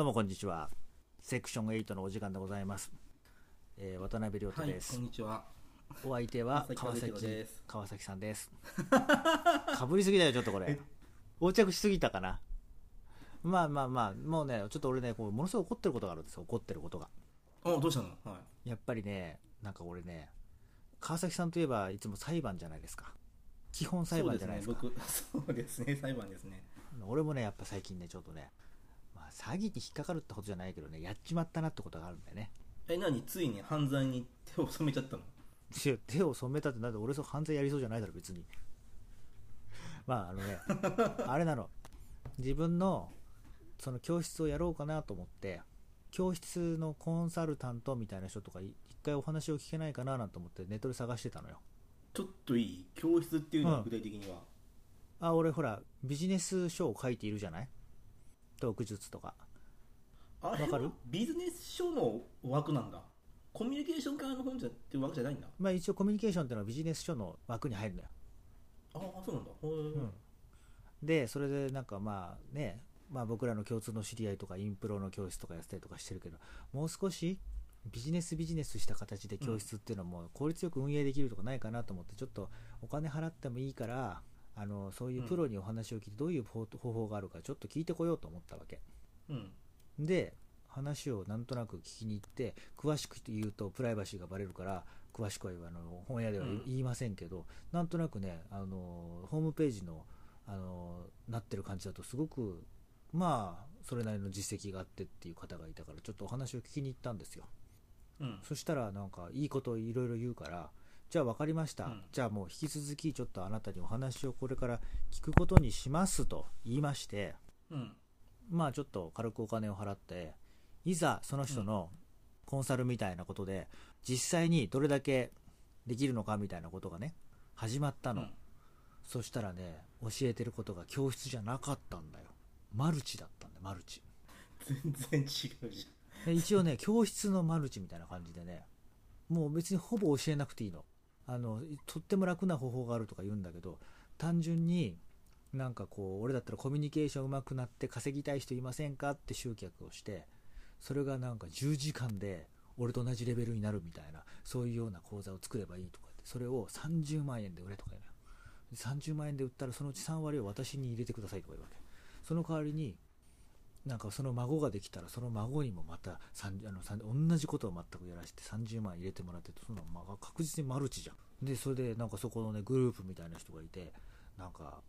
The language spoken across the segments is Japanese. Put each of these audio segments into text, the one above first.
どうもこんにちは。セクション8のお時間でございます。えー渡辺亮太はい、です。こんにちは。お相手は川川崎川崎さんです。かぶりすぎだよ、ちょっとこれ。横着しすぎたかな？まあまあまあ、もうね、ちょっと俺ね、こうものすごい怒ってることがあるんですよ。怒ってることが。あ、どうしたの？はやっぱりね、なんか俺ね、川崎さんといえばいつも裁判じゃないですか。基本い。裁判じゃないですか。そうですね、僕、そうですね、裁判ですね。俺もね、やっぱ最近ね、ちょっとね、まあ、詐欺に引っかかるってことじゃないけどね、やっちまったなってことがあるんだよね。え、何？ついに犯罪に手を染めちゃったの？いや手を染めたってなんで俺そう犯罪やりそうじゃないだろ別に。まああのね あれなの。自分のその教室をやろうかなと思って教室のコンサルタントみたいな人とかい一回お話を聞けないかななんて思ってネットで探してたのよ。ちょっといい？教室っていうのうん。は具体的には？あ俺ほらビジネス書を書いているじゃない？トーク術とかあれわかる？はビジネス書の枠なんだ。コミュニケーション側の本じゃっていう枠じゃないんだ。まあ一応コミュニケーションっていうのはビジネス書の枠に入るのよああ、そうなんだ。うんでそれでなんかまあね、まあ、僕らの共通の知り合いとかインプロの教室とかやってたりとかしてるけどもう少しビジネスビジネスした形で教室っていうのも効率よく運営できるとかないかなと思ってちょっとお金払ってもいいからあのそういうプロにお話を聞いてどういう方方法があるかちょっと聞いてこようと思ったわけうん。で話をなんとなく聞きに行って詳しく言うとプライバシーがバレるから詳しくはあの本屋ではうん言いませんけど、なんとなくねあのホームページのあのなってる感じだとすごくまあそれなりの実績があってっていう方がいたからちょっとお話を聞きに行ったんですようん。そしたらなんかいいことをいろいろ言うからじゃあ分かりました、うん。じゃあもう引き続きちょっとあなたにお話をこれから聞くことにしますと言いましてうん。まあちょっと軽くお金を払っていざその人のコンサルみたいなことで実際にどれだけできるのかみたいなことがね始まったの、うん。そしたらね教えてることが教室じゃなかったんだよ。マルチだったんだよマルチ。全然違うじで一応ね教室のマルチみたいな感じでねもう別にほぼ教えなくていいのあのとっても楽な方法があるとか言うんだけど単純になんかこう俺だったらコミュニケーション上手くなって稼ぎたい人いませんかって集客をしてそれがなんか10時間で俺と同じレベルになるみたいなそういうような講座を作ればいいとかってそれを30万円で売れとか言うの30万円で売ったらそのうち3割を私に入れてくださいとか言うわけ。その代わりになんかその孫ができたらその孫にもまたあの同じことを全くやらせて30万入れてもらってそんなのまあ確実にマルチじゃん。でそれでなんかそこのねグループみたいな人がいてなんか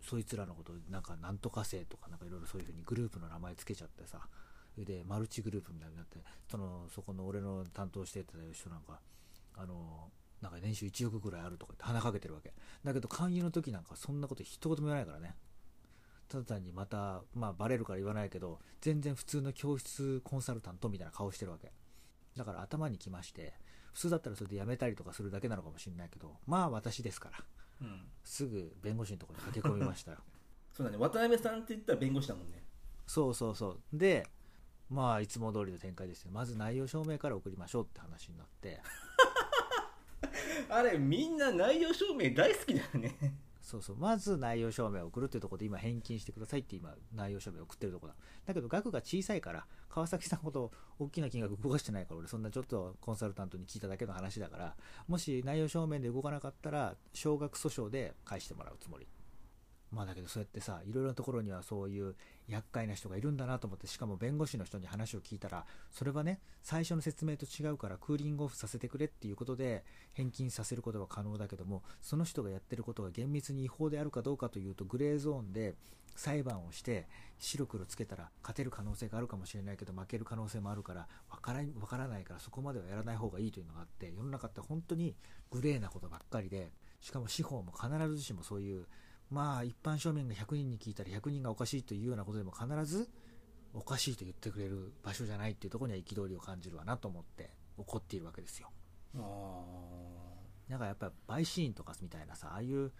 そいつらのことなんかなんとか生とかなんかいろいろそういう風にグループの名前つけちゃってさでマルチグループみたいになってそのそこの俺の担当してた人なんかあのなんか年収1億ぐらいあるとか言って鼻かけてるわけ。だけど勧誘の時なんかそんなこと一言も言わないからね。ただ単にまた、まあ、バレるから言わないけど全然普通の教室コンサルタントみたいな顔してるわけだから頭にきまして普通だったらそれで辞めたりとかするだけなのかもしれないけどまあ私ですから。うん。すぐ弁護士のところに駆け込みましたよ そうだね、渡辺さんって言ったら弁護士だもんね。そうそうそうでまあいつも通りの展開ですよまず内容証明から送りましょうって話になって あれ、みんな内容証明大好きだよね。そうそう。まず内容証明を送るっていうところで今返金してくださいって今内容証明を送ってるところだ。だけど額が小さいから川崎さんほど大きな金額動かしてないから俺そんなちょっとコンサルタントに聞いただけの話だからもし内容証明で動かなかったら少額訴訟で返してもらうつもり。まあだけどそうやってさいろいろなところにはそういう厄介な人がいるんだなと思ってしかも弁護士の人に話を聞いたらそれはね最初の説明と違うからクーリングオフさせてくれっていうことで返金させることは可能だけどもその人がやってることが厳密に違法であるかどうかというとグレーゾーンで裁判をして白黒つけたら勝てる可能性があるかもしれないけど負ける可能性もあるから分から分からないからそこまではやらない方がいいというのがあって世の中って本当にグレーなことばっかりでしかも司法も必ずしもそういうまあ一般庶民が100人に聞いたら100人がおかしいというようなことでも必ずおかしいと言ってくれる場所じゃないっていうところには憤りを感じるわなと思って怒っているわけですよ。あだからやっぱり陪審員とかみたいなさああいう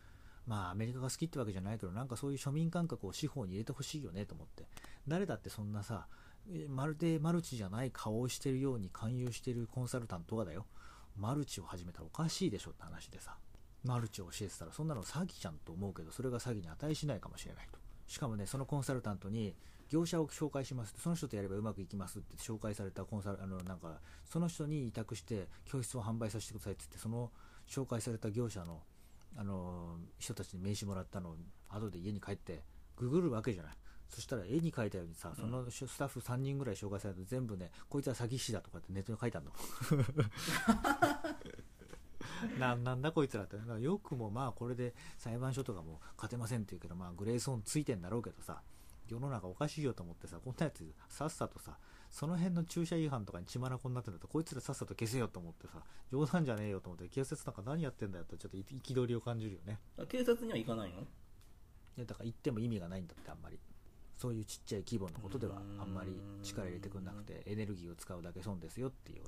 まあアメリカが好きってわけじゃないけどなんかそういう庶民感覚を司法に入れてほしいよねと思って。誰だってそんなさえまるでマルチじゃない顔をしてるように勧誘してるコンサルタントがだよ。マルチを始めたらおかしいでしょって話でさマルチを教えてたらそんなの詐欺じゃんと思うけどそれが詐欺に値しないかもしれないと。しかもねそのコンサルタントに業者を紹介しますその人とやればうまくいきますって紹介されたコンサルあのなんかその人に委託して教室を販売させてくださいって言ってその紹介された業者のあの人たちに名刺もらったのを後で家に帰ってググるわけじゃない。そしたら絵に描いたようにさそのスタッフ3人ぐらい紹介された全部ねこいつは詐欺師だとかってネットに書いてあるの なんなんだこいつらって。よくもまあこれで裁判所とかも勝てませんって言うけどまあグレーゾーンついてんだろうけどさ世の中おかしいよと思ってさこんなやつさっさとさその辺の駐車違反とかに血まなこになってんだとこいつらさっさと消せよと思ってさ冗談じゃねえよと思って警察なんか何やってんだよとちょっと憤りを感じるよね。警察には行かないの？いやだから行っても意味がないんだってあんまり。そういうちっちゃい規模のことではあんまり力入れてくんなくてエネルギーを使うだけ損ですよっていうよ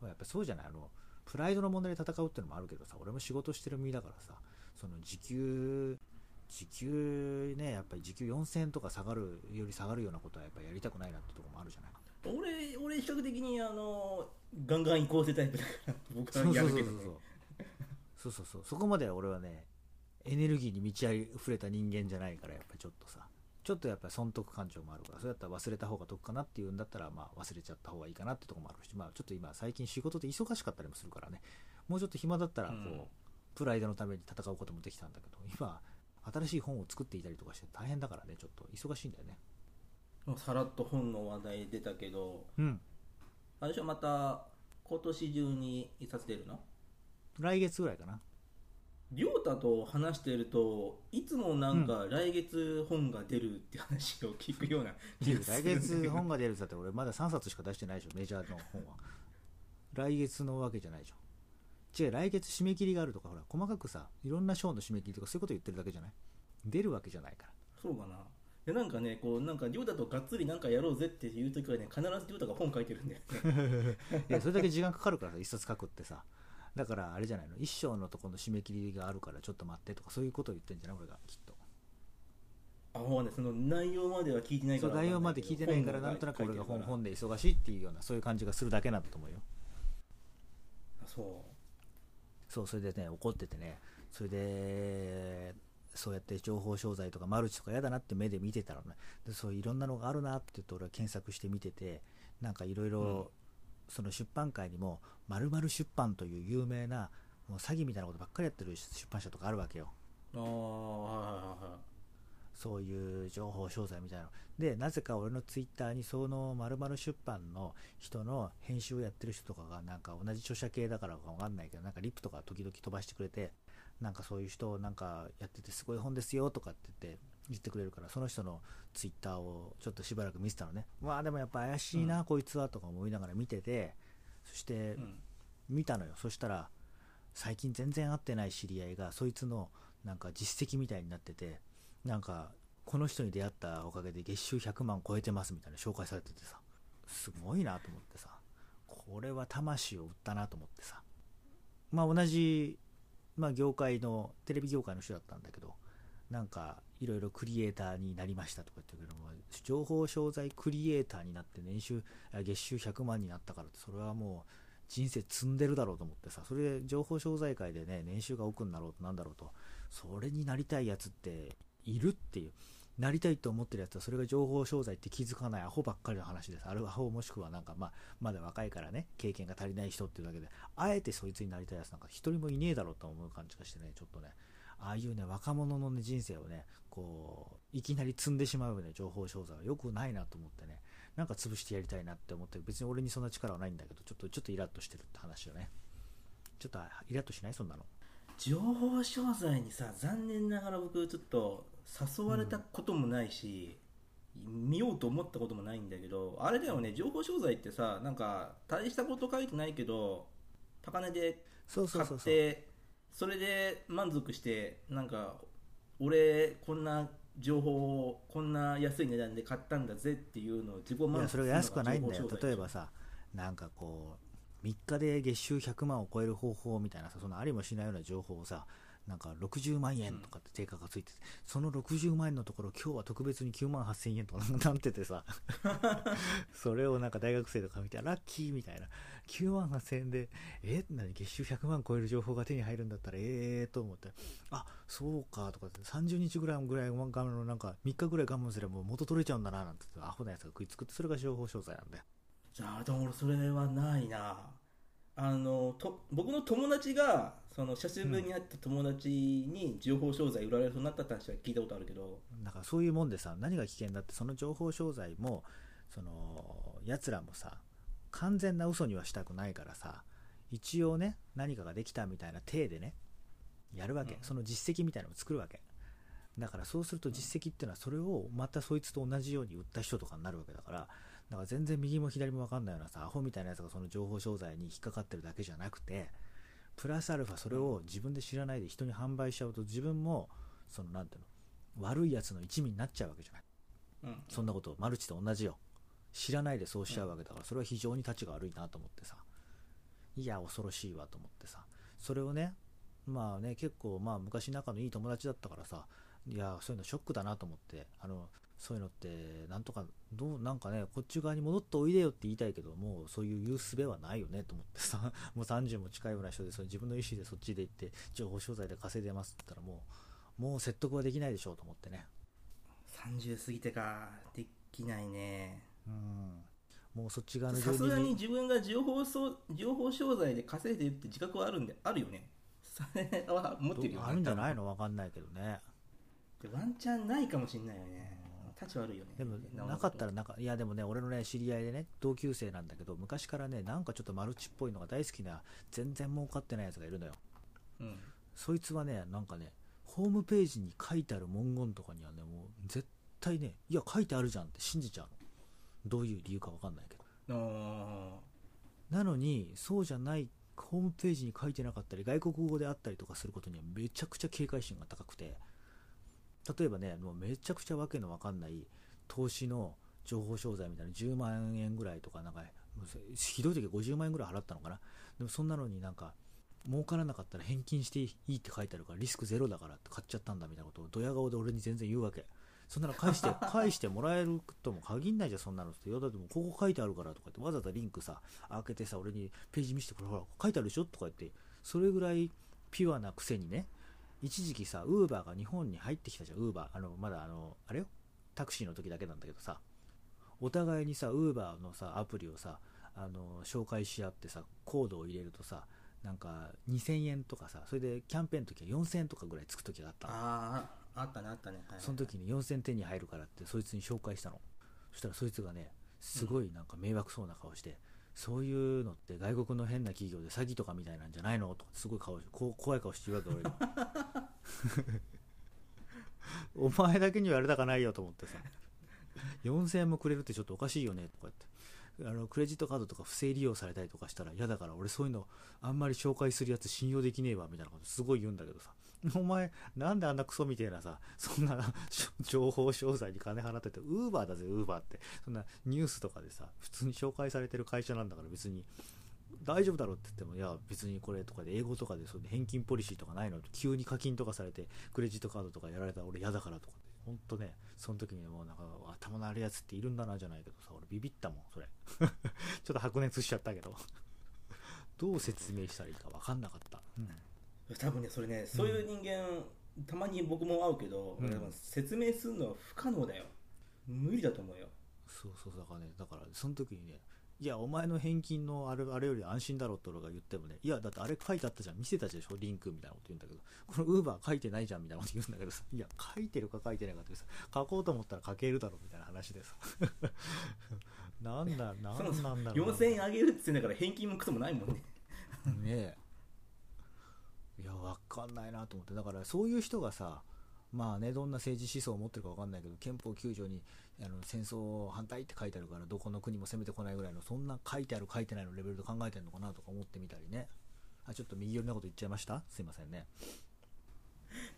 うなやっぱそうじゃない？あのプライドの問題で戦うっていうのもあるけどさ俺も仕事してる身だからさその時給時給ねやっぱり時給4000円とか下がるより下がるようなことはやっぱりやりたくないなってところもあるじゃない？俺俺比較的にあのガンガン移行せタイプだから僕はやるけど、ね、そうそうそう。そこまで俺はねエネルギーに満ち溢れた人間じゃないからやっぱりちょっとさちょっとやっぱり損得感情もあるからそれだったら忘れた方が得かなっていうんだったらまあ忘れちゃった方がいいかなってとこもあるしまあちょっと今最近仕事で忙しかったりもするからね。もうちょっと暇だったらこう、うん、プライドのために戦うこともできたんだけど今新しい本を作っていたりとかして大変だからね。ちょっと忙しいんだよね。さらっと本の話題出たけど、うん、あれでしょまた今年中に一冊出るの？来月ぐらいかな亮太と話してるといつもなんか来月本が出るって話を聞くような気がする、来月本が出るって俺まだ3冊しか出してないでしょメジャーの本は。来月のわけじゃないでしょ。違う来月締め切りがあるとかほら細かくさいろんな賞の締め切りとかそういうこと言ってるだけじゃない。出るわけじゃないから。そうかな。でなんかねこうなんか亮太とがっつりなんかやろうぜっていう時はね必ず亮太が本書いてるんだよね。いやそれだけ時間かかるからさ一冊書くってさだからあれじゃないの？一章のとこの締め切りがあるからちょっと待ってとかそういうことを言ってんじゃない？俺がきっと。あもうねその内容までは聞いてないから内容まで聞いてないからなんとなく俺が本本で忙しいっていうようなそういう感じがするだけなんだと思うよあそう。そうそれでね怒っててねそれでそうやって情報商材とかマルチとか嫌だなって目で見てたらね。でそういろんなのがあるなって言って俺は検索して見ててなんかいろいろその出版界にも〇〇出版という有名なもう詐欺みたいなことばっかりやってる出版社とかあるわけよ。ああはいはいはいそういう情報商材みたいな。でなぜか俺のツイッターにその〇〇出版の人の編集をやってる人とかがなんか同じ著者系だからか分かんないけどなんかリップとか時々飛ばしてくれてなんかそういう人なんかやっててすごい本ですよとかって言って言ってくれるからその人のツイッターをちょっとしばらく見てたのね。わあでもやっぱ怪しいな、うん、こいつはとか思いながら見てて。そして見たのよ、そしたら最近全然会ってない知り合いがそいつのなんか実績みたいになっててなんかこの人に出会ったおかげで月収100万超えてますみたいな紹介されててさ。すごいなと思ってさ。これは魂を売ったなと思ってさ。まあ同じ、まあ、業界のテレビ業界の人だったんだけどなんかいろいろクリエイターになりましたとか言ってるけども情報商材クリエイターになって年収月収100万になったからってそれはもう人生積んでるだろうと思ってさそれで情報商材界でね年収が億になろうとなんだろうとそれになりたいやつっているっていう。なりたいと思ってるやつはそれが情報商材って気づかないアホばっかりの話です。あるアホもしくはなんかまあまだ若いからね経験が足りない人っていうだけであえてそいつになりたいやつなんか一人もいねえだろうと思う感じがしてねちょっとねああいうね若者の、ね、人生をねこういきなり積んでしまうね情報商材は良くないなと思ってねなんか潰してやりたいなって思って別に俺にそんな力はないんだけどちょっとちょっとイラッとしてるって話よね。ちょっとイラッとしない？そんなの。情報商材にさ残念ながら僕ちょっと誘われたこともないし、うん、見ようと思ったこともないんだけどあれだよね情報商材ってさなんか大したこと書いてないけど高値で買ってそれで満足してなんか俺こんな情報をこんな安い値段で買ったんだぜっていうのを自己満足それが安くはないんだよ。例えばさなんかこう3日で月収100万を超える方法みたいなさそのありもしないような情報をさなんか60万円とかって定価がついてて、その60万円のところ今日は特別に9万8000円とかなっててさ それをなんか大学生とか見てラッキーみたいな。9万8000円でえ何月収100万超える情報が手に入るんだったらええー、と思って。あそうかとかって30日ぐらいぐらい我慢のなんか3日ぐらい我慢すればもう元取れちゃうんだななんてアホなやつが食いつくってそれが情報詳細なんだよ。じゃあでも俺それはないな。あのと僕の友達がその久しぶりに会った友達に情報商材売られそうになったって話は聞いたことあるけど、だからそういうもんでさ何が危険だってその情報商材もそのやつらもさ完全な嘘にはしたくないからさ一応ね何かができたみたいな体でねやるわけ、うん。その実績みたいなのを作るわけ。だからそうすると実績っていうのはそれをまたそいつと同じように売った人とかになるわけだからだから全然右も左も分かんないようなさアホみたいなやつがその情報商材に引っかかってるだけじゃなくてプラスアルファそれを自分で知らないで人に販売しちゃうと自分もそのなんていうの悪いやつの一味になっちゃうわけじゃない。うん。そんなことマルチと同じよ。知らないでそうしちゃうわけだからそれは非常に立ちが悪いなと思ってさ。いや恐ろしいわと思ってさ。それをねまあね結構まあ昔仲のいい友達だったからさいやそういうのショックだなと思ってあのそういうのってなんとかどうなんかねこっち側に戻っておいでよって言いたいけどもうそういう言うすべはないよねと思ってさ もう30も近いような人でそれ自分の意思でそっちで行って情報商材で稼いでますって言ったらもうもう説得はできないでしょうと思ってね。30過ぎてかできないね。うん。もうそっち側のさすがにに自分が情報そう情報商材で稼いでるって自覚はあるんであるよね。それは持ってるよねあるんじゃないの？わかんないけどね。でワンチャンないかもしんないよね立ち悪いよね。でもななかったらなんかいやでもね俺のね知り合いでね同級生なんだけど昔からねなんかちょっとマルチっぽいのが大好きな全然儲かってないやつがいるのよ。うん。そいつはねなんかねホームページに書いてある文言とかにはねもう絶対ねいや書いてあるじゃんって信じちゃうの。どういう理由かわかんないけど。あなのにそうじゃないホームページに書いてなかったり外国語であったりとかすることにはめちゃくちゃ警戒心が高くて例えばねもうめちゃくちゃわけのわかんない投資の情報商材みたいな10万円ぐらいとかなんかひどい時は50万円ぐらい払ったのかな。でもそんなのになんか儲からなかったら返金していいって書いてあるからリスクゼロだからって買っちゃったんだみたいなことをドヤ顔で俺に全然言うわけ。そんなの返して 返してもらえるとも限んないじゃんそんなのって。いやだってもうここ書いてあるからとか言ってわざわざリンクさ開けてさ俺にページ見せてこれほら書いてあるでしょとか言ってそれぐらいピュアなくせにね一時期さウーバーが日本に入ってきたじゃん。ウーバーあのまだあのあれよ？タクシーの時だけなんだけどさ。お互いにさウーバーのさアプリをさあの紹介し合ってさコードを入れるとさなんか2000円とかさそれでキャンペーンの時は4000円とかぐらいつく時があったの。あああったねあったね、はいはいその時に4000手に入るからってそいつに紹介したの。そしたらそいつがねすごいなんか迷惑そうな顔して、そういうのって外国の変な企業で詐欺とかみたいなんじゃないのとかすごい顔しこう怖い顔して言うわけ俺に お前だけにはあれだかないよと思ってさ。4000円もくれるってちょっとおかしいよねとか言って。あのクレジットカードとか不正利用されたりとかしたら嫌だから俺そういうのあんまり紹介するやつ信用できねえわみたいなことすごい言うんだけどさ お前なんであんなクソみたいなさそんな 情報商材に金払っててウーバーだぜウーバーって。そんなニュースとかでさ普通に紹介されてる会社なんだから別に。大丈夫だろうって言ってもいや別にこれとかで英語とかでそれで返金ポリシーとかないの。急に課金とかされてクレジットカードとかやられたら俺嫌だからとか本当ねその時にもうなんか頭のあるやつっているんだなじゃないけどさ俺ビビったもんそれ。ちょっと白熱しちゃったけど。どう説明したらいいか分かんなかった、うん。多分ねそれねそういう人間、たまに僕も会うけど、うん。説明するのは不可能だよ。無理だと思うよ。そうそうだからねだからその時にねいやお前の返金のあれあれより安心だろって俺が言ってもねいやだってあれ書いてあったじゃん。見せたでしょ？リンクみたいなこと言うんだけど。このウーバー書いてないじゃんみたいなこと言うんだけどさ。いや書いてるか書いてないかってさ書こうと思ったら書けるだろみたいな話でさ。なんだなんなんだろうな。4000円あげるって言ってんだから返金もクソもないもんね。ねえいやわかんないなと思って。だからそういう人がさまあねどんな政治思想を持ってるかわかんないけど憲法9条にあの戦争反対って書いてあるからどこの国も攻めてこないぐらいのそんな書いてある書いてないのレベルで考えてるのかなとか思ってみたりね。あちょっと右寄りなこと言っちゃいました？すいませんね。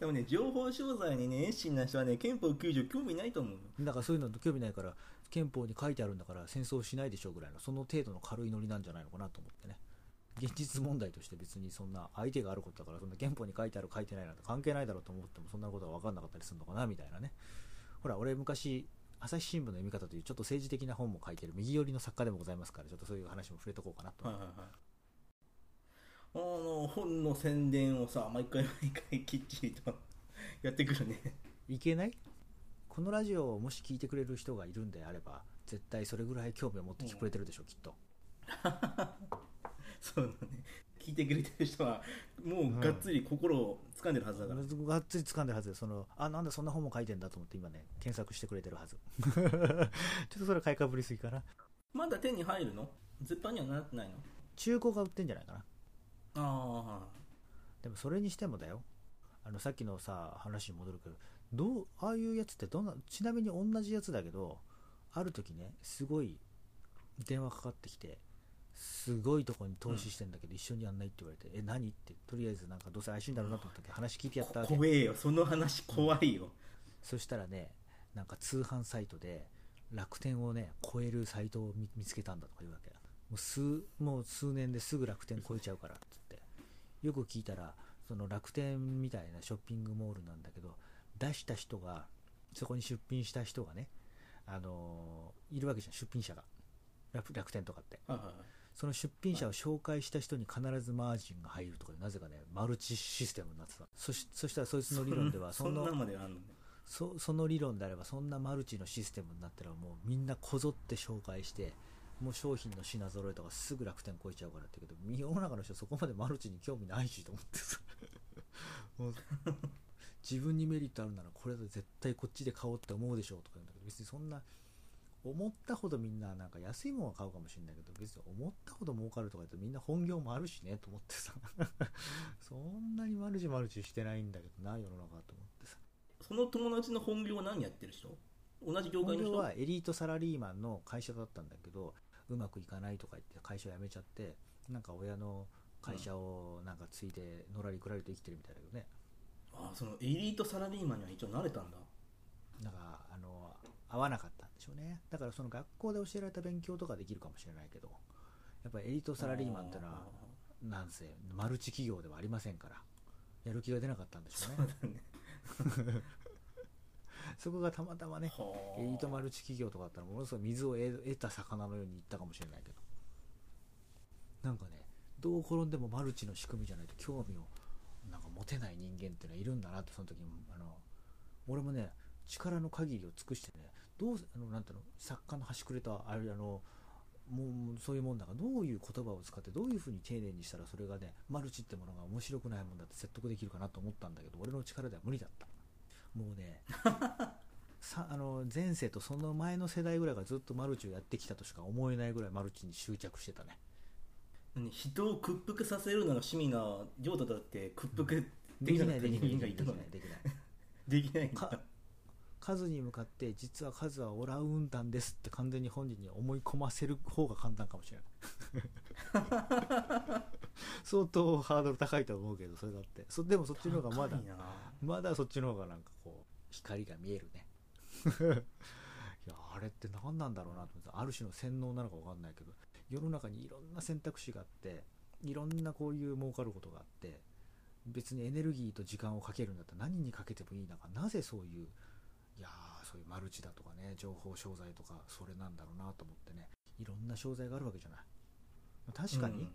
でもね情報商材にね熱心な人はね憲法9条興味ないと思うだからそういうの興味ないから憲法に書いてあるんだから戦争しないでしょうぐらいのその程度の軽いノリなんじゃないのかなと思ってね現実問題として別にそんな相手があることだからそんな憲法に書いてある書いてないなんて関係ないだろうと思ってもそんなことが分かんなかったりするのかなみたいなね。ほら俺昔朝日新聞の読み方というちょっと政治的な本も書いてる。右寄りの作家でもございますからちょっとそういう話も触れとこうかなと、はいはいはい。あの本の宣伝をさ毎回毎回きっちりとやってくるね。いけない？このラジオをもし聞いてくれる人がいるんであれば絶対それぐらい興味を持って聞くれてるでしょうきっと そうだね。聞いてくれてる人はもうがっつり心を掴んでるはずだから、がっつり掴んでるはず。でそのあなんでそんな本も書いてんだと思って今ね検索してくれてるはず。ちょっとそれ買いかぶりすぎかな。まだ手に入るの？絶版にはなってないの？中古が売ってんじゃないかな。あでもそれにしてもだよ。あのさっきのさ話に戻るけどどうああいうやつってどんなちなみに同じやつだけどある時ねすごい電話かかってきてすごいとこに投資してんだけど、一緒にやんないって言われてえ何？って。とりあえずなんかどうせ怪しいんだろうなと思ったけど話聞いてやったわけ。怖えよその話怖いよ、そしたらねなんか通販サイトで楽天をね超えるサイトを見見つけたんだとか言うわけ。もう数もう数年ですぐ楽天超えちゃうからっつって。よく聞いたらその楽天みたいなショッピングモールなんだけど出した人がそこに出品した人がねあのーいるわけじゃん出品者が。楽楽天とかって。はいはいはいその出品者を紹介した人に必ずマージンが入るとかでなぜかねマルチシステムになってた。そしそしたらそいつの理論ではそんのなまであんのね。そその理論であればそんなマルチのシステムになったらもうみんなこぞって紹介してもう商品の品揃えとかすぐ楽天超えちゃうからって言うけど世の中の人そこまでマルチに興味ないしと思ってさ。もう 自分にメリットあるならこれで絶対こっちで買おうって思うでしょうとか言うんだけど別にそんな思ったほどみんななんか安いものは買うかもしれないけど別に思ったほど儲かるとか言うとみんな本業もあるしねと思ってさ。そんなにマルチマルチしてないんだけどな世の中と思ってさ。その友達の本業は何やってる人？同じ業界の人？本業はエリートサラリーマンの会社だったんだけどうまくいかないとか言って会社を辞めちゃってなんか親の会社をなんか継いでのらりくらりと生きてるみたいだけどね、あそのエリートサラリーマンには一応慣れたんだ。なんかあの合わなかった。んでしょうね。だからその学校で教えられた勉強とかできるかもしれないけどやっぱりエリートサラリーマンってのはなんせマルチ企業ではありませんからやる気が出なかったんでしょうね。そ こがたまたまねはあ。エリートマルチ企業とかだったらものすごい水を得得た魚のように言ったかもしれないけど。なんかねどう転んでもマルチの仕組みじゃないと興味をなんか持てない人間っていうのはいるんだなってその時にあの俺もね力の限りを尽くしてねどうあのなんていうの作家の端くれたあれあのもうそういうもんだからどういう言葉を使ってどういうふうに丁寧にしたらそれがねマルチってものが面白くないもんだって説得できるかなと思ったんだけど俺の力では無理だった。もうね さあの前世とその前の世代ぐらいがずっとマルチをやってきたとしか思えないぐらいマルチに執着してたね。何？人を屈服させるのが趣味なジョータだって屈服でできなかったきないできないできないできない。できない数に向かって実は数はオランウータンですって完全に本人に思い込ませる方が簡単かもしれない。相当ハードル高いと思うけどそれだって。そでもそっちの方がまだまだそっちの方がなんかこう光が見えるね。いやあれって何なんだろうなと思ってある種の洗脳なのか分かんないけど世の中にいろんな選択肢があっていろんなこういう儲かることがあって別にエネルギーと時間をかけるんだったら何にかけてもいい中なぜそういういやーそういうマルチだとかね情報商材とかそれなんだろうなと思ってねいろんな商材があるわけじゃない。確かに、うん。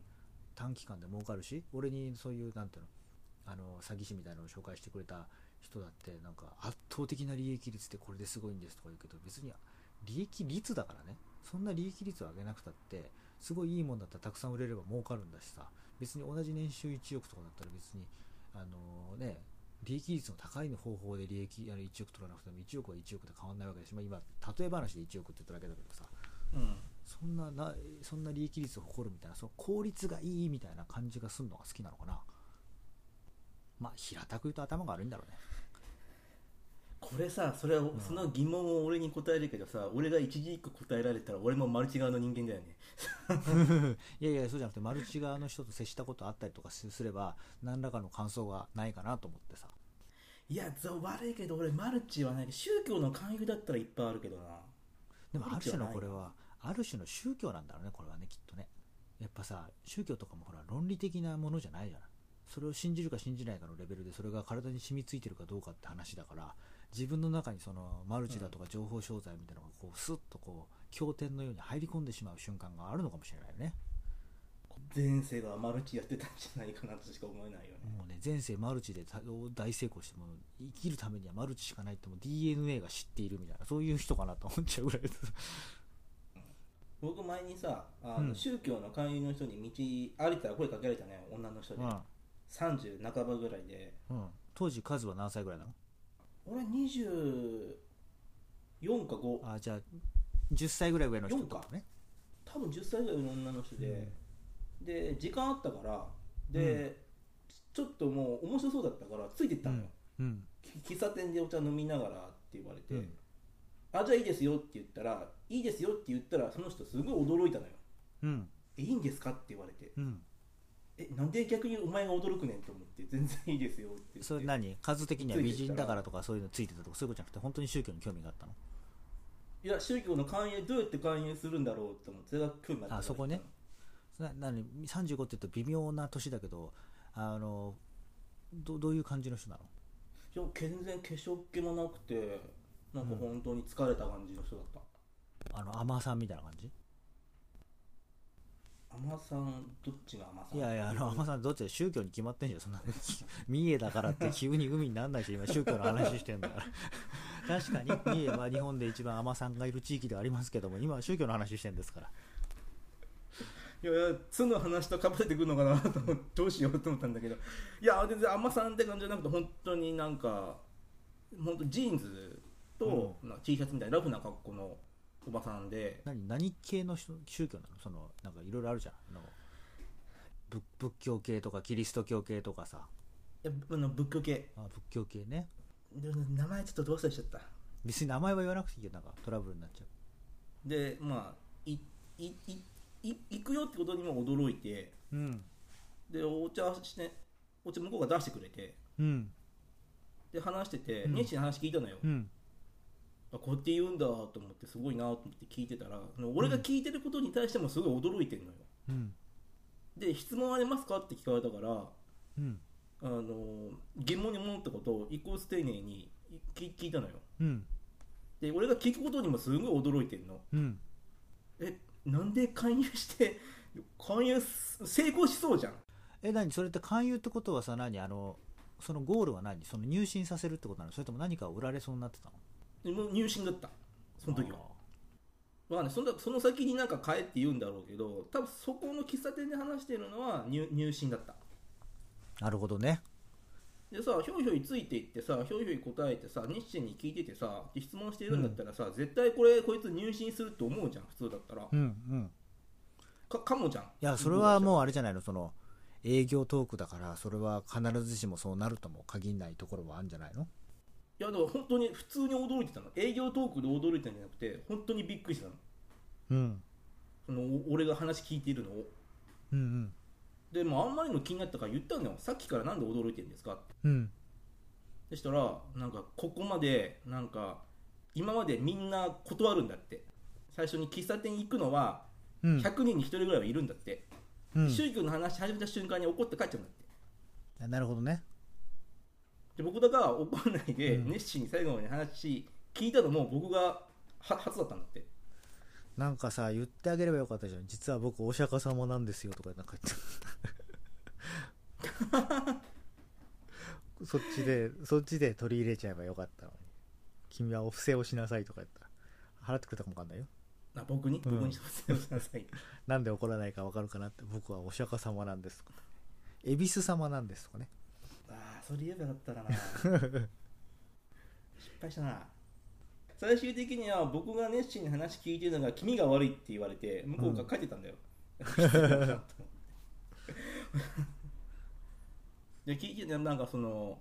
短期間で儲かるし俺にそういうなんていうのあの詐欺師みたいなのを紹介してくれた人だってなんか圧倒的な利益率でこれですごいんですとか言うけど別に利益率だからね。そんな利益率を上げなくたってすごいいいもんだったらたくさん売れれば儲かるんだしさ。別に同じ年収1億とかだったら別にあのね利益率の高い方法で利益あの1億取らなくても1億は1億で変わんないわけだし、まあ、今例え話で1億って言っただけだけどさ。うん。そんななそんな利益率を誇るみたいなその効率がいいみたいな感じがするのが好きなのかな。まあ平たく言うと頭が悪いんだろうねこれさそれを、ん。その疑問を俺に答えるけどさ俺が一字一句答えられたら俺もマルチ側の人間だよね。いやいやそうじゃなくてマルチ側の人と接したことあったりとかすすれば何らかの感想がないかなと思ってさ。いやざ悪いけど俺マルチはない宗教の勧誘だったらいっぱいあるけどな。でもある種のこれはある種の宗教なんだろうねこれはねきっとね。やっぱさ宗教とかもほら論理的なものじゃないじゃない。それを信じるか信じないかのレベルでそれが体に染みついてるかどうかって話だから自分の中にそのマルチだとか情報商材みたいなのがこうスッとこう経典のように入り込んでしまう瞬間があるのかもしれないよね。前世がマルチやってたんじゃないかなとしか思えないよね。もうね前世マルチでた大成功しても生きるためにはマルチしかないってもう DNA が知っているみたいなそういう人かなと思っちゃうぐらいです。僕前にさあの、うん。宗教の勧誘の人に道歩いたら声かけられたね女の人で、30半ばぐらいで。うん、うん、当時カズは何歳ぐらいなの？俺24か5あじゃあ10歳ぐらい上の人とか。ね。多分10歳ぐらいの女の人で、で時間あったから。で、ちょっともう面白そうだったからついてったのよ、うん。き喫茶店でお茶飲みながらって言われて、うん。あじゃあいいですよって言ったらいいですよって言ったらその人すごい驚いたのよ。うん。えいいんですかって言われて。うんえなんで逆にお前が驚くねんと思って全然いいですよってそれ何？数的には美人だからとかそういうのついてたとかそういうことじゃなくて本当に宗教に興味があったの？いや宗教の勧誘どうやって勧誘するんだろうと思ってそれが興味あったあそこねな何35って言うと微妙な年だけどあのどどういう感じの人なの？いや全然化粧っ気もなくてなんか本当に疲れた感じの人だった、あの甘さんみたいな感じ？甘さんどっちが甘さんいやいやあの甘さんどっちで宗教に決まってんじゃんそんな。三重だからって急に海になんないし今宗教の話してんだから。確かに。三重は日本で一番甘さんがいる地域ではありますけども今は宗教の話してんですから。いやいや巣の話とかぶせてくるのかなと思ってどうしようと思ったんだけど。いや全然甘さんって感じじゃなくて本当になんか本当ジーンズと、なん。か T シャツみたいなラフな格好のおばさんで。何何系の人宗教なの？そのなんかいろいろあるじゃん。あの仏仏教系とかキリスト教系とかさ。いやあの仏教系。あ仏教系ね。で名前ちょっとどう忘れしちゃった？別に名前は言わなくていいよなんかトラブルになっちゃう。でまあいいいい行くよってことにも驚いて。うん。でお茶してお茶向こうが出してくれて。うん。で話してて、うん。熱心に話聞いたのよ、うんあこうやって言うんだと思ってすごいなと思って聞いてたら俺が聞いてることに対してもすごい驚いてんのよ。うん。で質問ありますかって聞かれたからうん。あの疑問に思ったことを一個ずつ丁寧に聞聞いたのよ。うん。で俺が聞くことにもすごい驚いてんの。うん。えなんで勧誘して勧誘す成功しそうじゃん。え何？それって勧誘ってことはさ何？あのそのゴールは何？その入信させるってことなの？それとも何かを売られそうになってたの？入信だった。その時は。あわかんないそのその先になんか変えって言うんだろうけど多分そこの喫茶店で話してるのは入入信だった。ーなるほどね。でさひょいひょいついていってさひょいひょい答えてさ熱心に聞いててさ質問してるんだったらさ、絶対これこいつ入信するって思うじゃん普通だったら。うんうん。かかもじゃん。いやそれはもうあれじゃないの？その営業トークだからそれは必ずしもそうなるとも限らないところはあるんじゃないの？いやだから本当に普通に驚いてたの。営業トークで驚いたんじゃなくて本当にびっくりしたの。うん。そのお俺が話聞いているのを。うんうん。でもあんまりの気になったから言ったのよ。さっきからなんで驚いてるんですかって。うん。そしたらなんかここまでなんか今までみんな断るんだって。最初に喫茶店行くのはうん。100人に1人ぐらいはいるんだって、うん。宗教の話始めた瞬間に怒って帰っちゃうんだって。なるほどねで僕だから怒らないでうん。熱心に最後まで話聞いたのも僕がは初だったんだって。なんかさ言ってあげればよかったじゃん。実は僕お釈迦様なんですよとかなんか言って そっちでそっちで取り入れちゃえばよかったのに。君はお布施をしなさいとか言った。ら払ってくれたかもわかんないよ。あ僕に、うん。僕にしてください。なんで怒らないかわかるかなって。僕はお釈迦様なんですとか。恵比寿様なんですとかねそれ言えばよかったかな。失敗したな。最終的には僕が熱心に話聞いてるのが気味が悪いって言われて向こうが帰ってたんだよ、で聞いててなんかその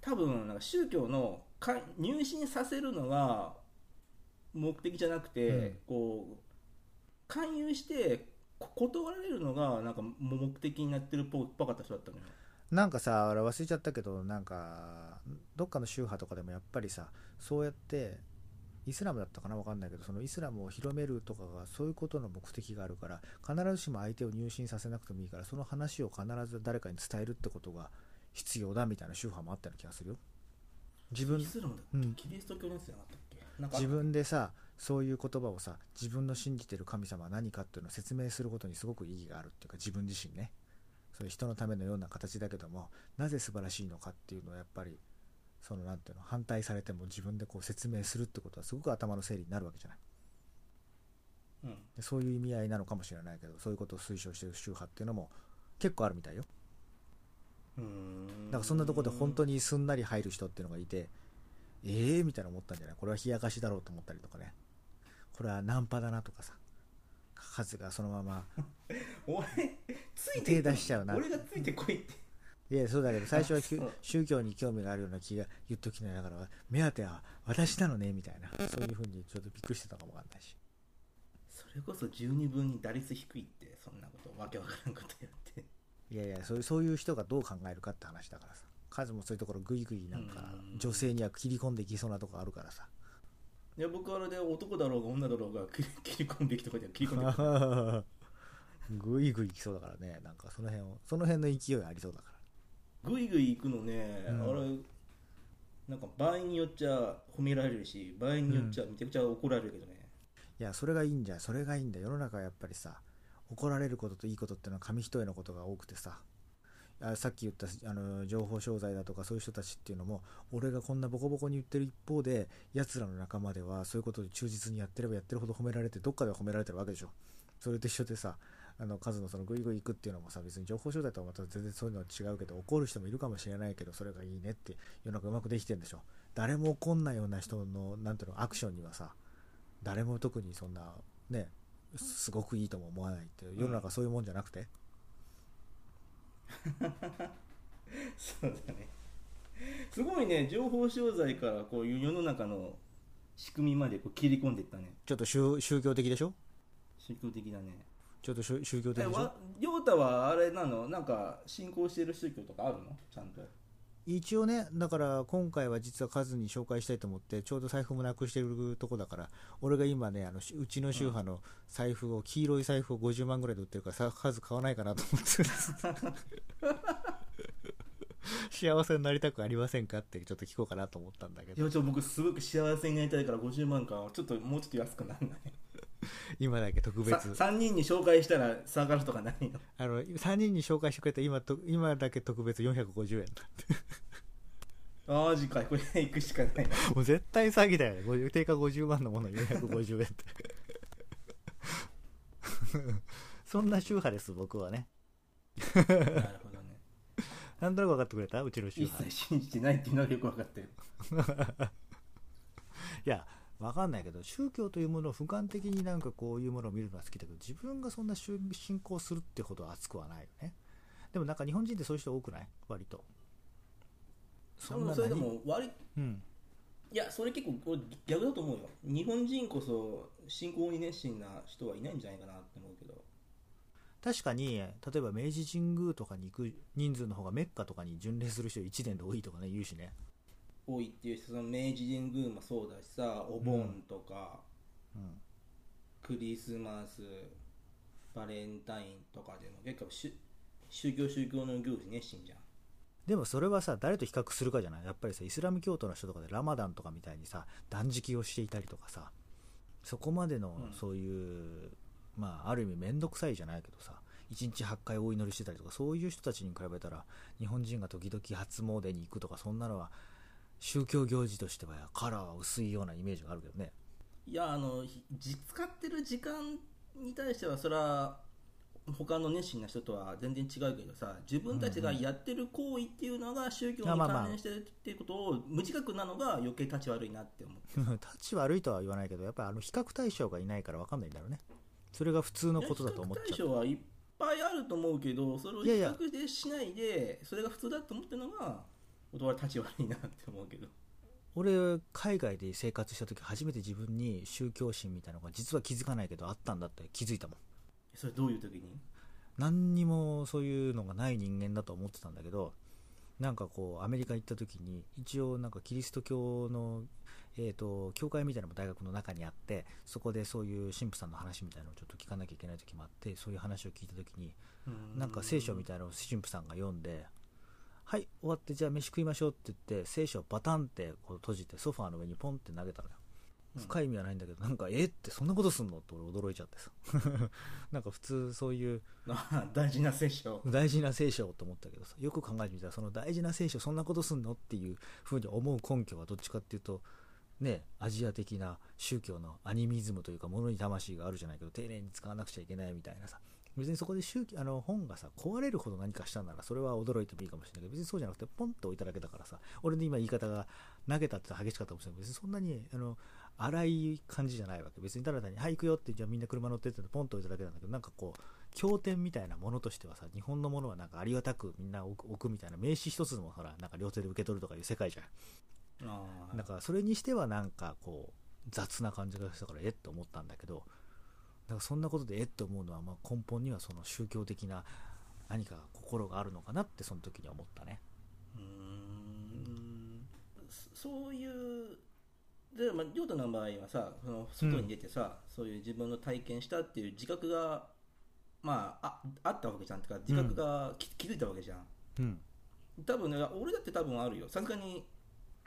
多分なんか宗教のか入信させるのが目的じゃなくて、うん。こう勧誘してこ断られるのがなんか目的になってるっぽかった人だったのよなんかさ俺忘れちゃったけどなんかどっかの宗派とかでもやっぱりさそうやってイスラムだったかな分かんないけどそのイスラムを広めるとかがそういうことの目的があるから必ずしも相手を入信させなくてもいいからその話を必ず誰かに伝えるってことが必要だみたいな宗派もあったような気がするよ。自分イスラムだっけ、うん。キリスト教のやつじゃなかったっけ？なんか自分でさそういう言葉をさ自分の信じてる神様は何かっていうのを説明することにすごく意義があるっていうか自分自身ねそういう人のためのような形だけどもなぜ素晴らしいのかっていうのはやっぱりそのなんていうの反対されても自分でこう説明するってことはすごく頭の整理になるわけじゃない。うん。でそういう意味合いなのかもしれないけどそういうことを推奨してる宗派っていうのも結構あるみたいよ。うーんだからそんなとこで本当にすんなり入る人っていうのがいてええー、みたいな思ったんじゃない？これは冷やかしだろうと思ったりとかね。これはナンパだなとかさ数がそのまま 俺ついて手出しちゃうな。俺がついてこいって。いやそうだけど最初はきゅあそう。宗教に興味があるような気が言っときながら目当ては私なのねみたいなそういうふうにちょっとびっくりしてたかもわかんないしそれこそ十二分に打率低いってそんなことわけわからんことやっていやいやそういうそういう人がどう考えるかって話だからさ数もそういうところグイグイなんかうん女性には切り込んでいきそうなとこあるからさいや僕はあれで男だろうが女だろうが切り込むべきところでは切り込んでくる。グイグイいきそうだからね。なんかその辺をその辺の勢いありそうだから。ぐいぐい行くのね、うん。あれなんか場合によっちゃ褒められるし場合によっちゃめちゃくちゃ怒られるけどね、いやそれがいいんじゃそれがいいんだ世の中はやっぱりさ怒られることといいことっていうのは紙一重のことが多くてさ。あさっき言ったあの情報商材だとかそういう人たちっていうのも俺がこんなボコボコに言ってる一方で奴らの仲間ではそういうことで忠実にやってればやってるほど褒められてどっかでは褒められてるわけでしょ。それと一緒でさあの数のそのグイグイ行くっていうのもさ別に情報商材とはまた全然そういうのは違うけど怒る人もいるかもしれないけどそれがいいねって世の中うまくできてるんでしょ。誰も怒んないような人のなんていうのアクションにはさ誰も特にそんなねすごくいいとも思わないって世の中そういうもんじゃなくて、そうだね。すごいね情報商材からこういう世の中の仕組みまでこう切り込んでいったね。ちょっと宗宗教的でしょ？宗教的だね。ちょっと宗宗教的でしょ？亮太はあれなの？なんか信仰してる宗教とかあるの？ちゃんと一応ねだから今回は実は数に紹介したいと思ってちょうど財布もなくしてるとこだから俺が今ねあのしうちの宗派の財布を、黄色い財布を50万ぐらいで売ってるからさ数買わないかなと思って 幸せになりたくありませんかってちょっと聞こうかなと思ったんだけど。いやちょ僕すごく幸せになりたいから50万か。ちょっともうちょっと安くならない 今だけ特別。さ3人に紹介したら下がるとかないの？あの3人に紹介してくれた今と今だけ特別450円。あマジかこれ行くしかない。なもう絶対詐欺だよね。50定価50万のもの450円って。そんな宗派です僕はね。なるほどね。なんとなく分かってくれた？うちの宗一派切信じてないっていうのはよく分かってる。いや分かんないけど宗教というものを俯瞰的になんかこういうものを見るのは好きだけど自分がそんな宗信仰するってほど熱くはないよね。でもなんか日本人ってそういう人多くない？割と。でもそれでも割うん。いやそれ結構俺逆だと思うよ。日本人こそ信仰に熱心な人はいないんじゃないかなって思うけど。確かに例えば明治神宮とかに行く人数の方がメッカとかに巡礼する人1年で多いとかね言うしね多いっていうしその明治神宮もそうだしさお盆とか、うんクリスマスバレンタインとかでも結構し宗教宗教の行事熱心じゃん。でもそれはさ誰と比較するかじゃない？やっぱりさイスラム教徒の人とかでラマダンとかみたいにさ断食をしていたりとかさそこまでのうん。そういう、まあある意味面倒くさいじゃないけどさ1日8回お祈りしてたりとかそういう人たちに比べたら日本人が時々初詣に行くとかそんなのは宗教行事としてはカラーは薄いようなイメージがあるけどね。いやあの使ってる時間に対してはそれは他の熱心な人とは全然違うけどさ自分たちがやってる行為っていうのが宗教に関連してるっていうことを無自覚なのが余計立ち悪いなって思って 立ち悪いとは言わないけどやっぱりあの比較対象がいないから分かんないんだろうね。それが普通のことだと思っ比較ちゃう。対象はいっぱいあると思うけどそれを比較でしないでそれが普通だと思ってるのが俺は立ち悪いなって思うけど。俺海外で生活した時初めて自分に宗教心みたいなのが実は気づかないけどあったんだって気づいたもん。それどういう時に？何にもそういうのがない人間だと思ってたんだけどなんかこうアメリカ行った時に一応なんかキリスト教の、えー、と教会みたいなのも大学の中にあってそこでそういう神父さんの話みたいなのをちょっと聞かなきゃいけない時もあってそういう話を聞いた時になんか聖書みたいなのを神父さんが読んではい終わってじゃあ飯食いましょうって言って聖書をバタンってこう閉じてソファーの上にポンって投げたのよ。深い意味はないんだけど、なんかえってそんなことすんの？って俺驚いちゃってさ。なんか普通そういうあ 大事な聖書。大事な聖書と思ったけどさよく考えてみたらその大事な聖書そんなことすんの？っていうふうに思う根拠はどっちかっていうとねアジア的な宗教のアニミズムというか物に魂があるじゃないけど丁寧に使わなくちゃいけないみたいなさ別にそこで宗教あの本がさ壊れるほど何かしたんならそれは驚いてもいいかもしれないけど別にそうじゃなくてポンと置いただけだからさ俺の今言い方が投げたって激しかったかもしれない別にそんなにあの荒い感じじゃないわけ。別にただ単に「はい行くよ」ってじゃあみんな車乗ってってポンと置いただけなんだけどなんかこう経典みたいなものとしてはさ日本のものはなんかありがたくみんな置く置くみたいな名刺一つもほらなんか両手で受け取るとかいう世界じゃん。あー。だからそれにしてはなんかこう雑な感じがしたからえっと思ったんだけどだからそんなことでえっと思うのはまあ根本にはその宗教的な何か心があるのかなってその時には思ったね。うーん。そそういうで、まあ、亮太の場合はさその外に出てさ、そういう自分の体験したっていう自覚がまあああったわけじゃんってか自覚がき、気づいたわけじゃん。うん。多分ね俺だって多分あるよ。さすがに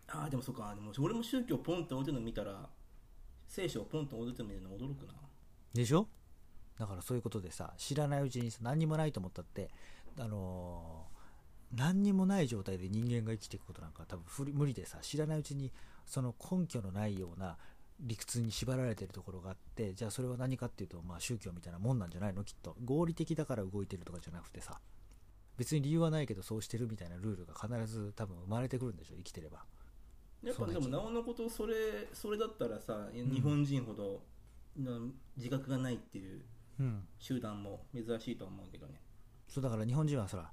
ああでもそうかでも俺も宗教ポンって置いてるの見たら聖書をポンと置いてるの見るの驚くなでしょ？だからそういうことでさ知らないうちにさ何にもないと思ったってあのー何にもない状態で人間が生きていくことなんか多分無理でさ知らないうちにその根拠のないような理屈に縛られてるところがあってじゃあそれは何かっていうと、まあ、宗教みたいなもんなんじゃないの？きっと。合理的だから動いてるとかじゃなくてさ。別に理由はないけどそうしてるみたいなルールが必ず多分生まれてくるんでしょ生きてれば。やっぱでもなおのことそれそれだったらさん日本人ほどの自覚がないっていううん。集団も珍しいとは思うけどね。そうだから日本人はそら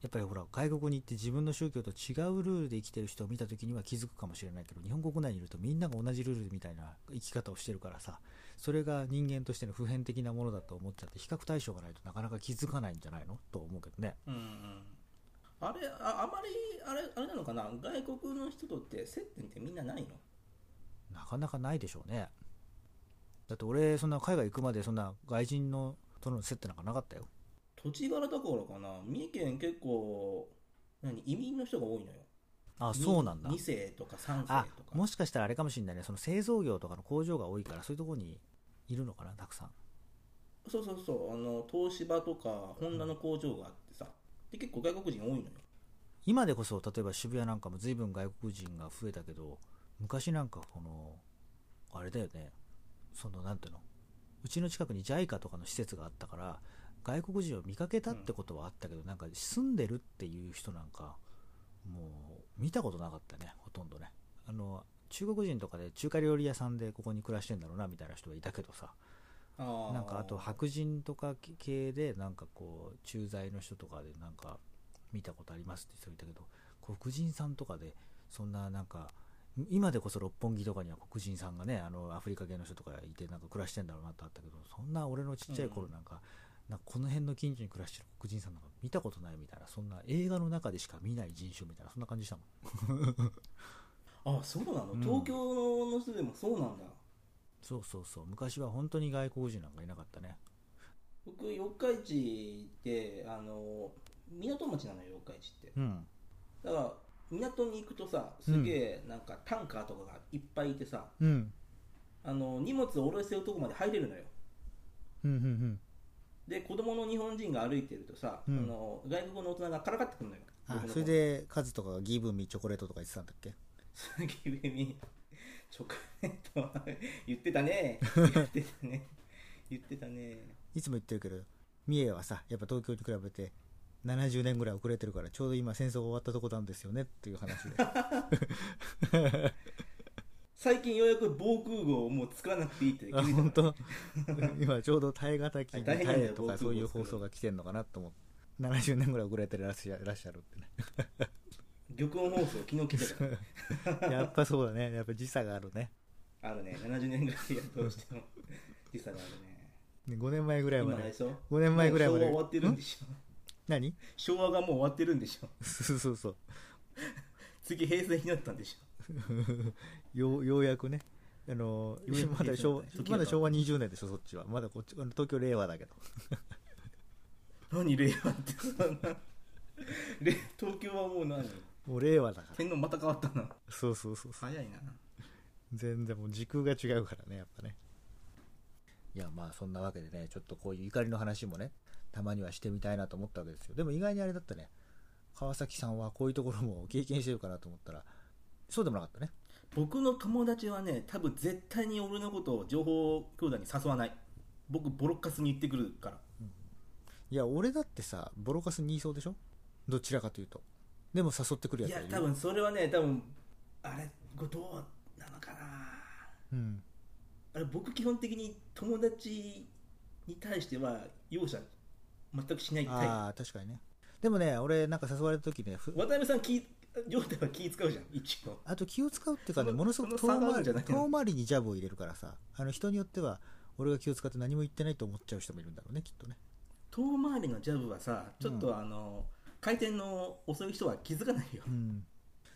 やっぱりほら外国に行って自分の宗教と違うルールで生きてる人を見た時には気づくかもしれないけど日本国内にいるとみんなが同じルールみたいな生き方をしてるからさそれが人間としての普遍的なものだと思っちゃって比較対象がないとなかなか気づかないんじゃないの？と思うけどね。うんうん。あれああまりあれあれなのかな？外国の人とって接点ってみんなないの？なかなかないでしょうねだって俺そんな海外行くまでそんな外人のとの接点なんかなかったよ。土地柄だからかな。三重県結構何移民の人が多いのよ。あそうなんだ。2世とか3世あとか。もしかしたらあれかもしれないね。その製造業とかの工場が多いからそういうところにいるのかなたくさん。そうそうそう。あの東芝とかホンダの工場があってさ。で結構外国人多いのよ。今でこそ例えば渋谷なんかも随分外国人が増えたけど昔なんかこのあれだよねそのなんていうの？うちの近くに JICA とかの施設があったから外国人を見かけたってことはあったけど、なんか住んでるっていう人なんかもう見たことなかったねほとんどね。あの中国人とかで中華料理屋さんでここに暮らしてんだろうなみたいな人はいたけどさ。なんかあと白人とか系でなんかこう駐在の人とかでなんか見たことありますって人いたけど黒人さんとかでそんななんか今でこそ六本木とかには黒人さんがねあのアフリカ系の人とかいてなんか暮らしてんだろうなってあったけどそんな俺のちっちゃい頃なんか,、なんかこの辺の近所に暮らしてる黒人さんなんか見たことないみたいなそんな映画の中でしか見ない人種みたいなそんな感じしたもん。あそうなの、うん。東京の人でもそうなんだ。そうそうそう。昔は本当に外国人なんかいなかったね。僕四日市ってあの港町なのよ四日市って。うん。だから港に行くとさすげえなんかタンカーとかがいっぱいいてさ、うん。あの荷物を下ろせるとこまで入れるのよ。うんうんうん。で子供の日本人が歩いてるとさ、うん。あの外国の大人がからかってくるのよ。あ僕のそれでカズとかがギブミチョコレートとか言ってたんだっけ？その君チョコレートは言ってたね。言ってたね。言ってたね。いつも言ってるけど三重はさやっぱ東京に比べて70年ぐらい遅れてるからちょうど今戦争が終わったとこなんですよねっていう話で。最近ようやく防空壕をもう使わなくていいって気あづいた。の本当？今ちょうど耐え難きに耐えとかそういう放送が来てんのかなと思って。70年ぐらい遅れてらっしゃらっしゃる。ってね玉音放送昨日来てた やっぱそうだね。やっぱ時差があるね。あるね。70年ぐらいやどうしても時差があるね。ね5年前ぐらいまで。今あれでしょ？5年前ぐらいまで。終わってるんでしょ？何？昭和がもう終わってるんでしょ。そうそうそう。次平成になったんでしょ。ようようやくね。あのようやくまだ昭和まだ昭和20年でしょそっちは。まだこっちあの東京令和だけど。何令和ってそんな。令東京はもう何？もう令和だから。天皇また変わったな。そうそうそうそう。早いな。全然もう時空が違うからねやっぱねいやまあそんなわけでねちょっとこういう怒りの話もねたまにはしてみたいなと思ったわけですよ。でも意外にあれだったね。川崎さんはこういうところも経験してるかなと思ったらそうでもなかったね。僕の友達はね多分絶対に俺のことを情報兄弟に誘わない。僕ボロッカスに言ってくるから。いや俺だってさボロカスに言いそうでしょ？どちらかというと。でも誘ってくるやつはいや多分それはね多分あれどうなのかな。うん。あれ僕基本的に友達に対しては容赦全くしないタイプ。ああ確かにね。でもね俺なんか誘われた時ねふ渡辺さん気状態は気使うじゃん一応。あと気を使うっていうかねものすごく遠回り遠回りにジャブを入れるからさあの人によっては俺が気を使って何も言ってないと思っちゃう人もいるんだろうねきっとね。遠回りのジャブはさちょっとあの、回転の遅い人は気づかないよ。うん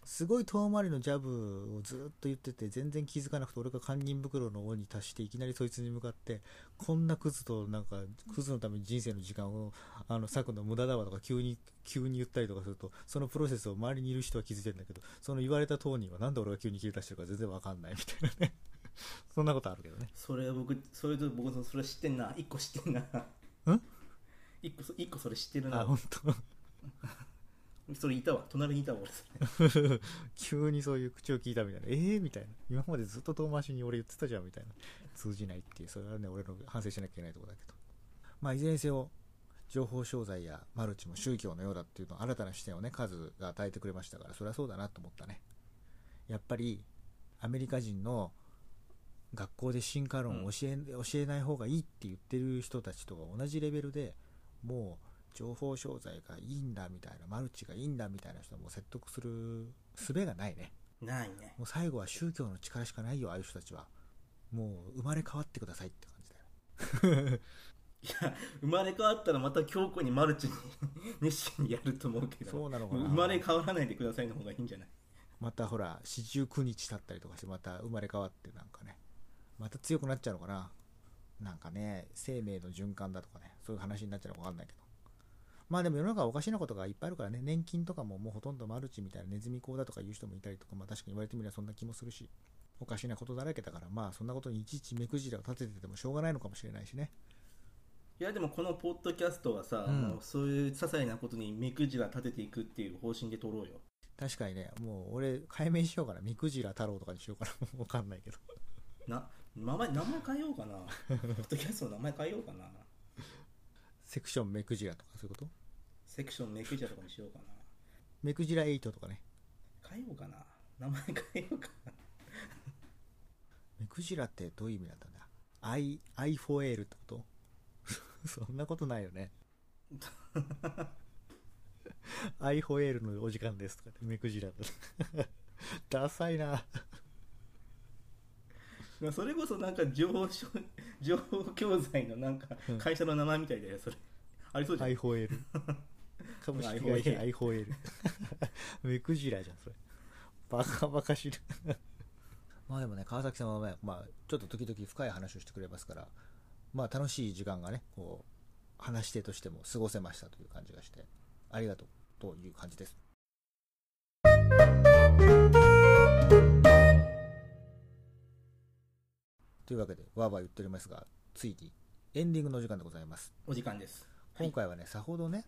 すごい遠回りのジャブをずっと言ってて全然気づかなくて俺が堪忍袋の尾に達していきなりそいつに向かってこんなクズとなんかクズのために人生の時間をあの割くの無駄だわとか急に急に言ったりとかするとそのプロセスを周りにいる人は気づいてるんだけどその言われた当人はなんで俺が急に切り出してるか全然わかんないみたいなね。そんなことあるけどね。それ僕それと僕それ知ってんな。一個知ってんな。一個そ一個それ知ってるな。あ本当それいたわ。隣にいたわ俺。急にそういう口を聞いたみたいな。ええー、みたいな。今までずっと遠回しに俺言ってたじゃんみたいな。通じないっていうそれはね俺の反省しなきゃいけないとこだけど。まあいずれにせよ情報商材やマルチも宗教のようだっていうの新たな視点をね数が与えてくれましたからそれはそうだなと思ったね。やっぱりアメリカ人の学校で進化論を教え,、教えない方がいいって言ってる人たちと同じレベルでもう情報商材がいいんだみたいなマルチがいいんだみたいな人も説得する術がないね。ないね。もう最後は宗教の力しかないよああいう人たちは。もう生まれ変わってくださいって感じだよね。いや 生まれ変わったらまた強固にマルチに熱心にやると思うけど。そうなのかな。生まれ変わらないでくださいの方がいいんじゃない？またほら四十九日経ったりとかしてまた生まれ変わってなんかね。また強くなっちゃうのかな。なんかね生命の循環だとかねそういう話になっちゃうのか分かんないけどまあでも世の中はおかしなことがいっぱいあるからね。年金とかももうほとんどマルチみたいなネズミ講だとか言う人もいたりとかまあ確かに言われてみればそんな気もするしおかしなことだらけだからまあそんなことにいちいち目くじらを立てててもしょうがないのかもしれないしね。いやでもこのポッドキャストはさ、うん。もうそういう些細なことに目くじら立てていくっていう方針で取ろうよ。確かにね。もう俺解明しようかな。目くじら太郎とかにしようかな。分かんないけど。な名前名前変えようかな。ポッドキャストの名前変えようかな。セクション目くじらとかそういうこと？セクション目くじらとかにしようかな。目くじら8とかね。変えようかな？名前変えようかな？目くじらってどういう意味だったんだ？アイ、アイフォエールってこと？そんなことないよね。アイフォエールのお時間ですとかって目くじらだ。ダサいな。まあそれこそなんか情報書情報教材のなんかうん。会社の名前みたいだよそれ。ありそうじゃん。アイフォエール。株式会社アイフォエール。目くじらじゃん、それ。バカバカしる。まあでもね、川崎さんはね、まあ、ちょっと時々深い話をしてくれますから、まあ楽しい時間がね、こう、話し手としても過ごせましたという感じがして、ありがとうという感じです。というわけで、わーわー言っておりますが、ついにエンディングのお時間でございます。お時間です今回はね、さほどね、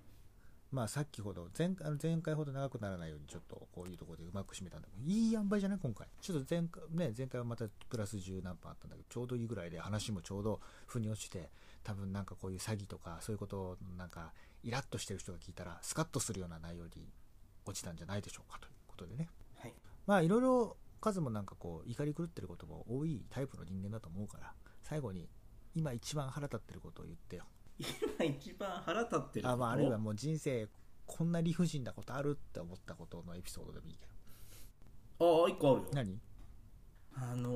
まあさっきほど前、あの前回ほど長くならないように、ちょっとこういうところでうまく締めたんだけど、いい塩梅じゃない今回。ちょっと前回、ね、前回はまたプラス10何分あったんだけど、ちょうどいいぐらいで話もちょうど腑に落ちて、多分なんかこういう詐欺とか、そういうことをなんか、イラッとしてる人が聞いたら、スカッとするような内容に落ちたんじゃないでしょうかということでね。はいまあいろいろ数もなんかこう怒り狂ってることも多いタイプの人間だと思うから最後に今一番腹立ってることを言ってよ今一番腹立ってるあまああるいはもう人生こんな理不尽なことあるって思ったことのエピソードでもいいけど。ああ一個あるよ。何？あの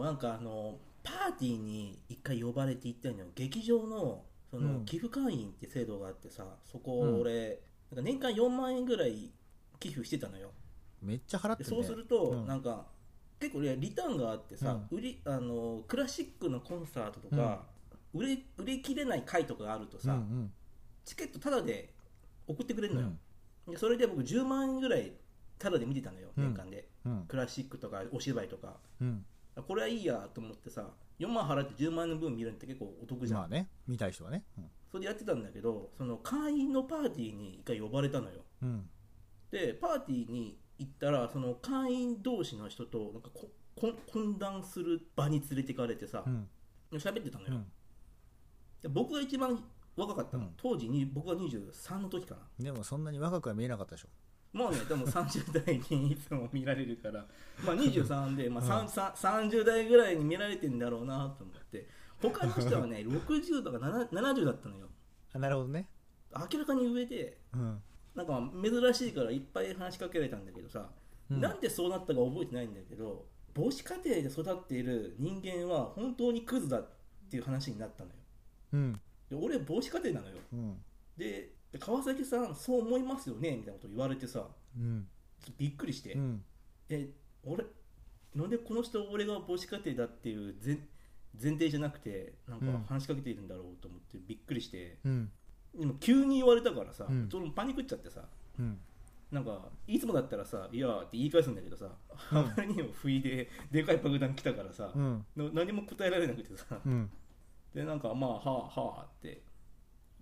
ーなんかあのパーティーに一回呼ばれて行ったのよ。劇場のその、うん。寄付会員って制度があってさそこうん俺、なんか年間4万円ぐらい寄付してたのよ。めっちゃ払ってでるねそうすると、うん。なんか結構ねリターンがあってさ、売りあのクラシックのコンサートとか、売れ売れ切れない回とかがあるとさ、うんうん。チケットタダで送ってくれるのよ、うん。でそれで僕10万円ぐらいタダで見てたのようん。年間で、うん。クラシックとかお芝居とか。うん。これはいいやと思ってさ4万払って10万円の分見るのって結構お得じゃん、まあね見たい人はね。それでやってたんだけどその会員のパーティーに一回呼ばれたのよ。うん。でパーティーに行ったらその会員同士の人となんかここ懇談する場に連れて行かれてさうん。喋ってたのよ、僕が一番若かったの、うん。当時に僕が23の時かな。でもそんなに若くは見えなかったでしょ。もうねでも30代にいつも見られるから。まあ23で、まあうん。さん30代ぐらいに見られてんだろうなと思って。他の人はね 60とか7 70だったのよ。あなるほどね。明らかに上でうん。なんか珍しいからいっぱい話しかけられたんだけどさ、うん。なんでそうなったか覚えてないんだけど母子家庭で育っている人間は本当にクズだっていう話になったのようん。で俺母子家庭なのよ。うん。で川崎さんそう思いますよね？みたいなこと言われてさ。うん。びっくりして、うん。え俺なんでこの人俺が母子家庭だっていう前前提じゃなくてなんかうん。話しかけているんだろうと思ってびっくりして、うん。でも急に言われたからさ、うん。ちょっとパニックっちゃってさ。うん。なんかいつもだったらさ「いや」って言い返すんだけどさ、うん。あまりにも不意ででかい爆弾来たからさ、うん。な何も答えられなくてさ、うんでなんかまあはあはあって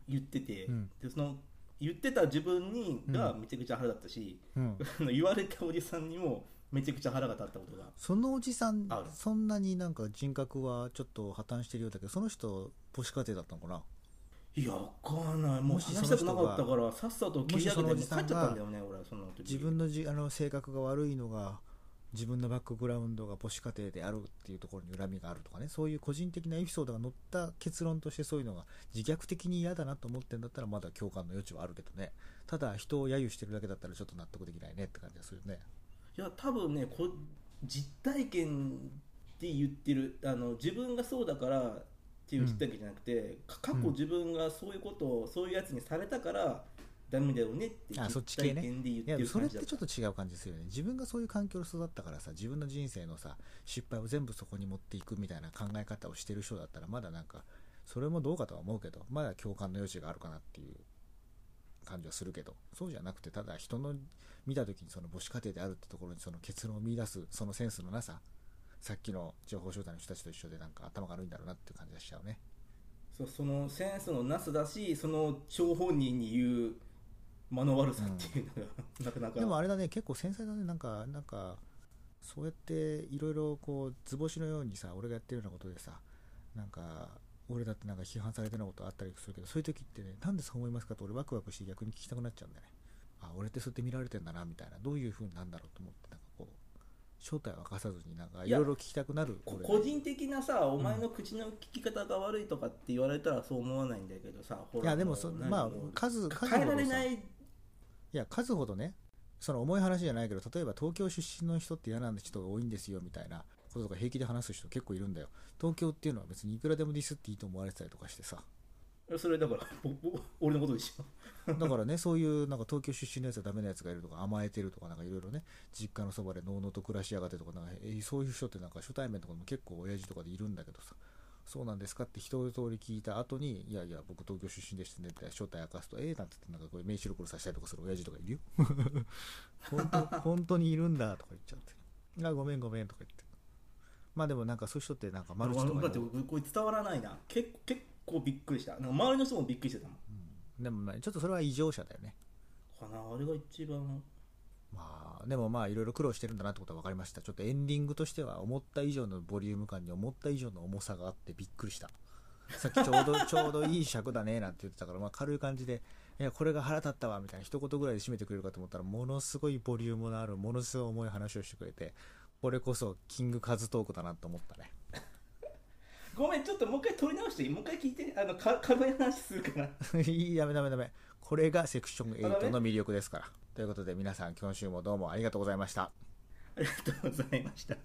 言ってて、うん。でその言ってた自分にがめちゃくちゃ腹立ったし、うん。言われたおじさんにもめちゃくちゃ腹が立ったことがそのおじさんそんなになんか人格はちょっと破綻してるようだけどその人母子家庭だったのかな？いやわかんない。もう話したくなかったからさっさと切り上げて帰っちゃったんだよね俺はその時。自分のじあの性格が悪いのが自分のバックグラウンドが母子家庭であるっていうところに恨みがあるとかねそういう個人的なエピソードが載った結論としてそういうのが自虐的に嫌だなと思ってんだったらまだ共感の余地はあるけどね。ただ人を揶揄してるだけだったらちょっと納得できないねって感じがするよね。いや多分ねこ実体験って言ってるあの自分がそうだからっていう実体験じゃなくて、か過去自分がそういうことをそういうやつにされたからダメだよねって実体験で言っていやそれってる感じだった。ちょっと違う感じするよね。自分がそういう環境で育ったからさ自分の人生のさ失敗を全部そこに持っていくみたいな考え方をしてる人だったらまだなんかそれもどうかとは思うけどまだ共感の余地があるかなっていう感じはするけど。そうじゃなくてただ人の見た時にその母子家庭であるってところにその結論を見出すそのセンスのなささっきの情報商材の人たちと一緒でなんか頭が悪いんだろうなっていう感じがしちゃうね。そのセンスのなすだしその張本人に言う間の悪さっていうのが、なかなか。でもあれだね結構繊細だね。なんかなんかそうやっていろいろこう図星のようにさ俺がやってるようなことでさなんか俺だってなんか批判されてるようなことあったりするけどそういう時ってねなんでそう思いますかと俺ワクワクして逆に聞きたくなっちゃうんだよね。あ俺ってそうやって見られてんだなみたいな。どういう風になんだろうと思ってなんかこう正体を明かさずになんかいろいろ聞きたくなる。個人的なさお前の口の聞き方が悪いとかって言われたらそう思わないんだけどさほいやでもそまあ数数ほ変えられないいや数ほどねその重い話じゃないけど例えば東京出身の人って嫌な人が多いんですよみたいなこととか平気で話す人結構いるんだよ。東京っていうのは別にいくらでもディスっていいと思われてたりとかしてさ。それだから俺のことでしょ？だからねそういうなんか東京出身のやつはダメなやつがいるとか甘えてるとかなんかいろいろね実家のそばでのうのうと暮らしやがてとかなんか、えーそういう人ってなんか初対面とかでも結構親父とかでいるんだけどさそうなんですかって一通り聞いた後にいやいや僕東京出身でしてねって正体明かすとええー、なんつってなんかこう名刺ロコルさせたりとかする親父とかいるよ。本当本当にいるんだとか言っちゃって。あごめんごめんとか言って。まあでもなんかそういう人ってなんかマルチとかだってこれ伝わらないな。結構結構びっくりした。なんか周りの人もびっくりしてたもん。でもまあちょっとそれは異常者だよね。かなあれが一番。まあでもまあいろいろ苦労してるんだなってことは分かりました。ちょっとエンディングとしては思った以上のボリューム感に思った以上の重さがあってびっくりした。さっきちょうど ちょうどいい尺だねなんて言ってたから、まあ、軽い感じでいやこれが腹立ったわみたいな一言ぐらいで締めてくれるかと思ったらものすごいボリュームのあるものすごい重い話をしてくれてこれこそキングカズトークだなと思ったね。ごめんちょっともう一回取り直していい？もう一回聞いてあのか軽い話するから。いいやめダメダメこれがセクション8の魅力ですから。ということで皆さん今週もどうもありがとうございました。ありがとうございました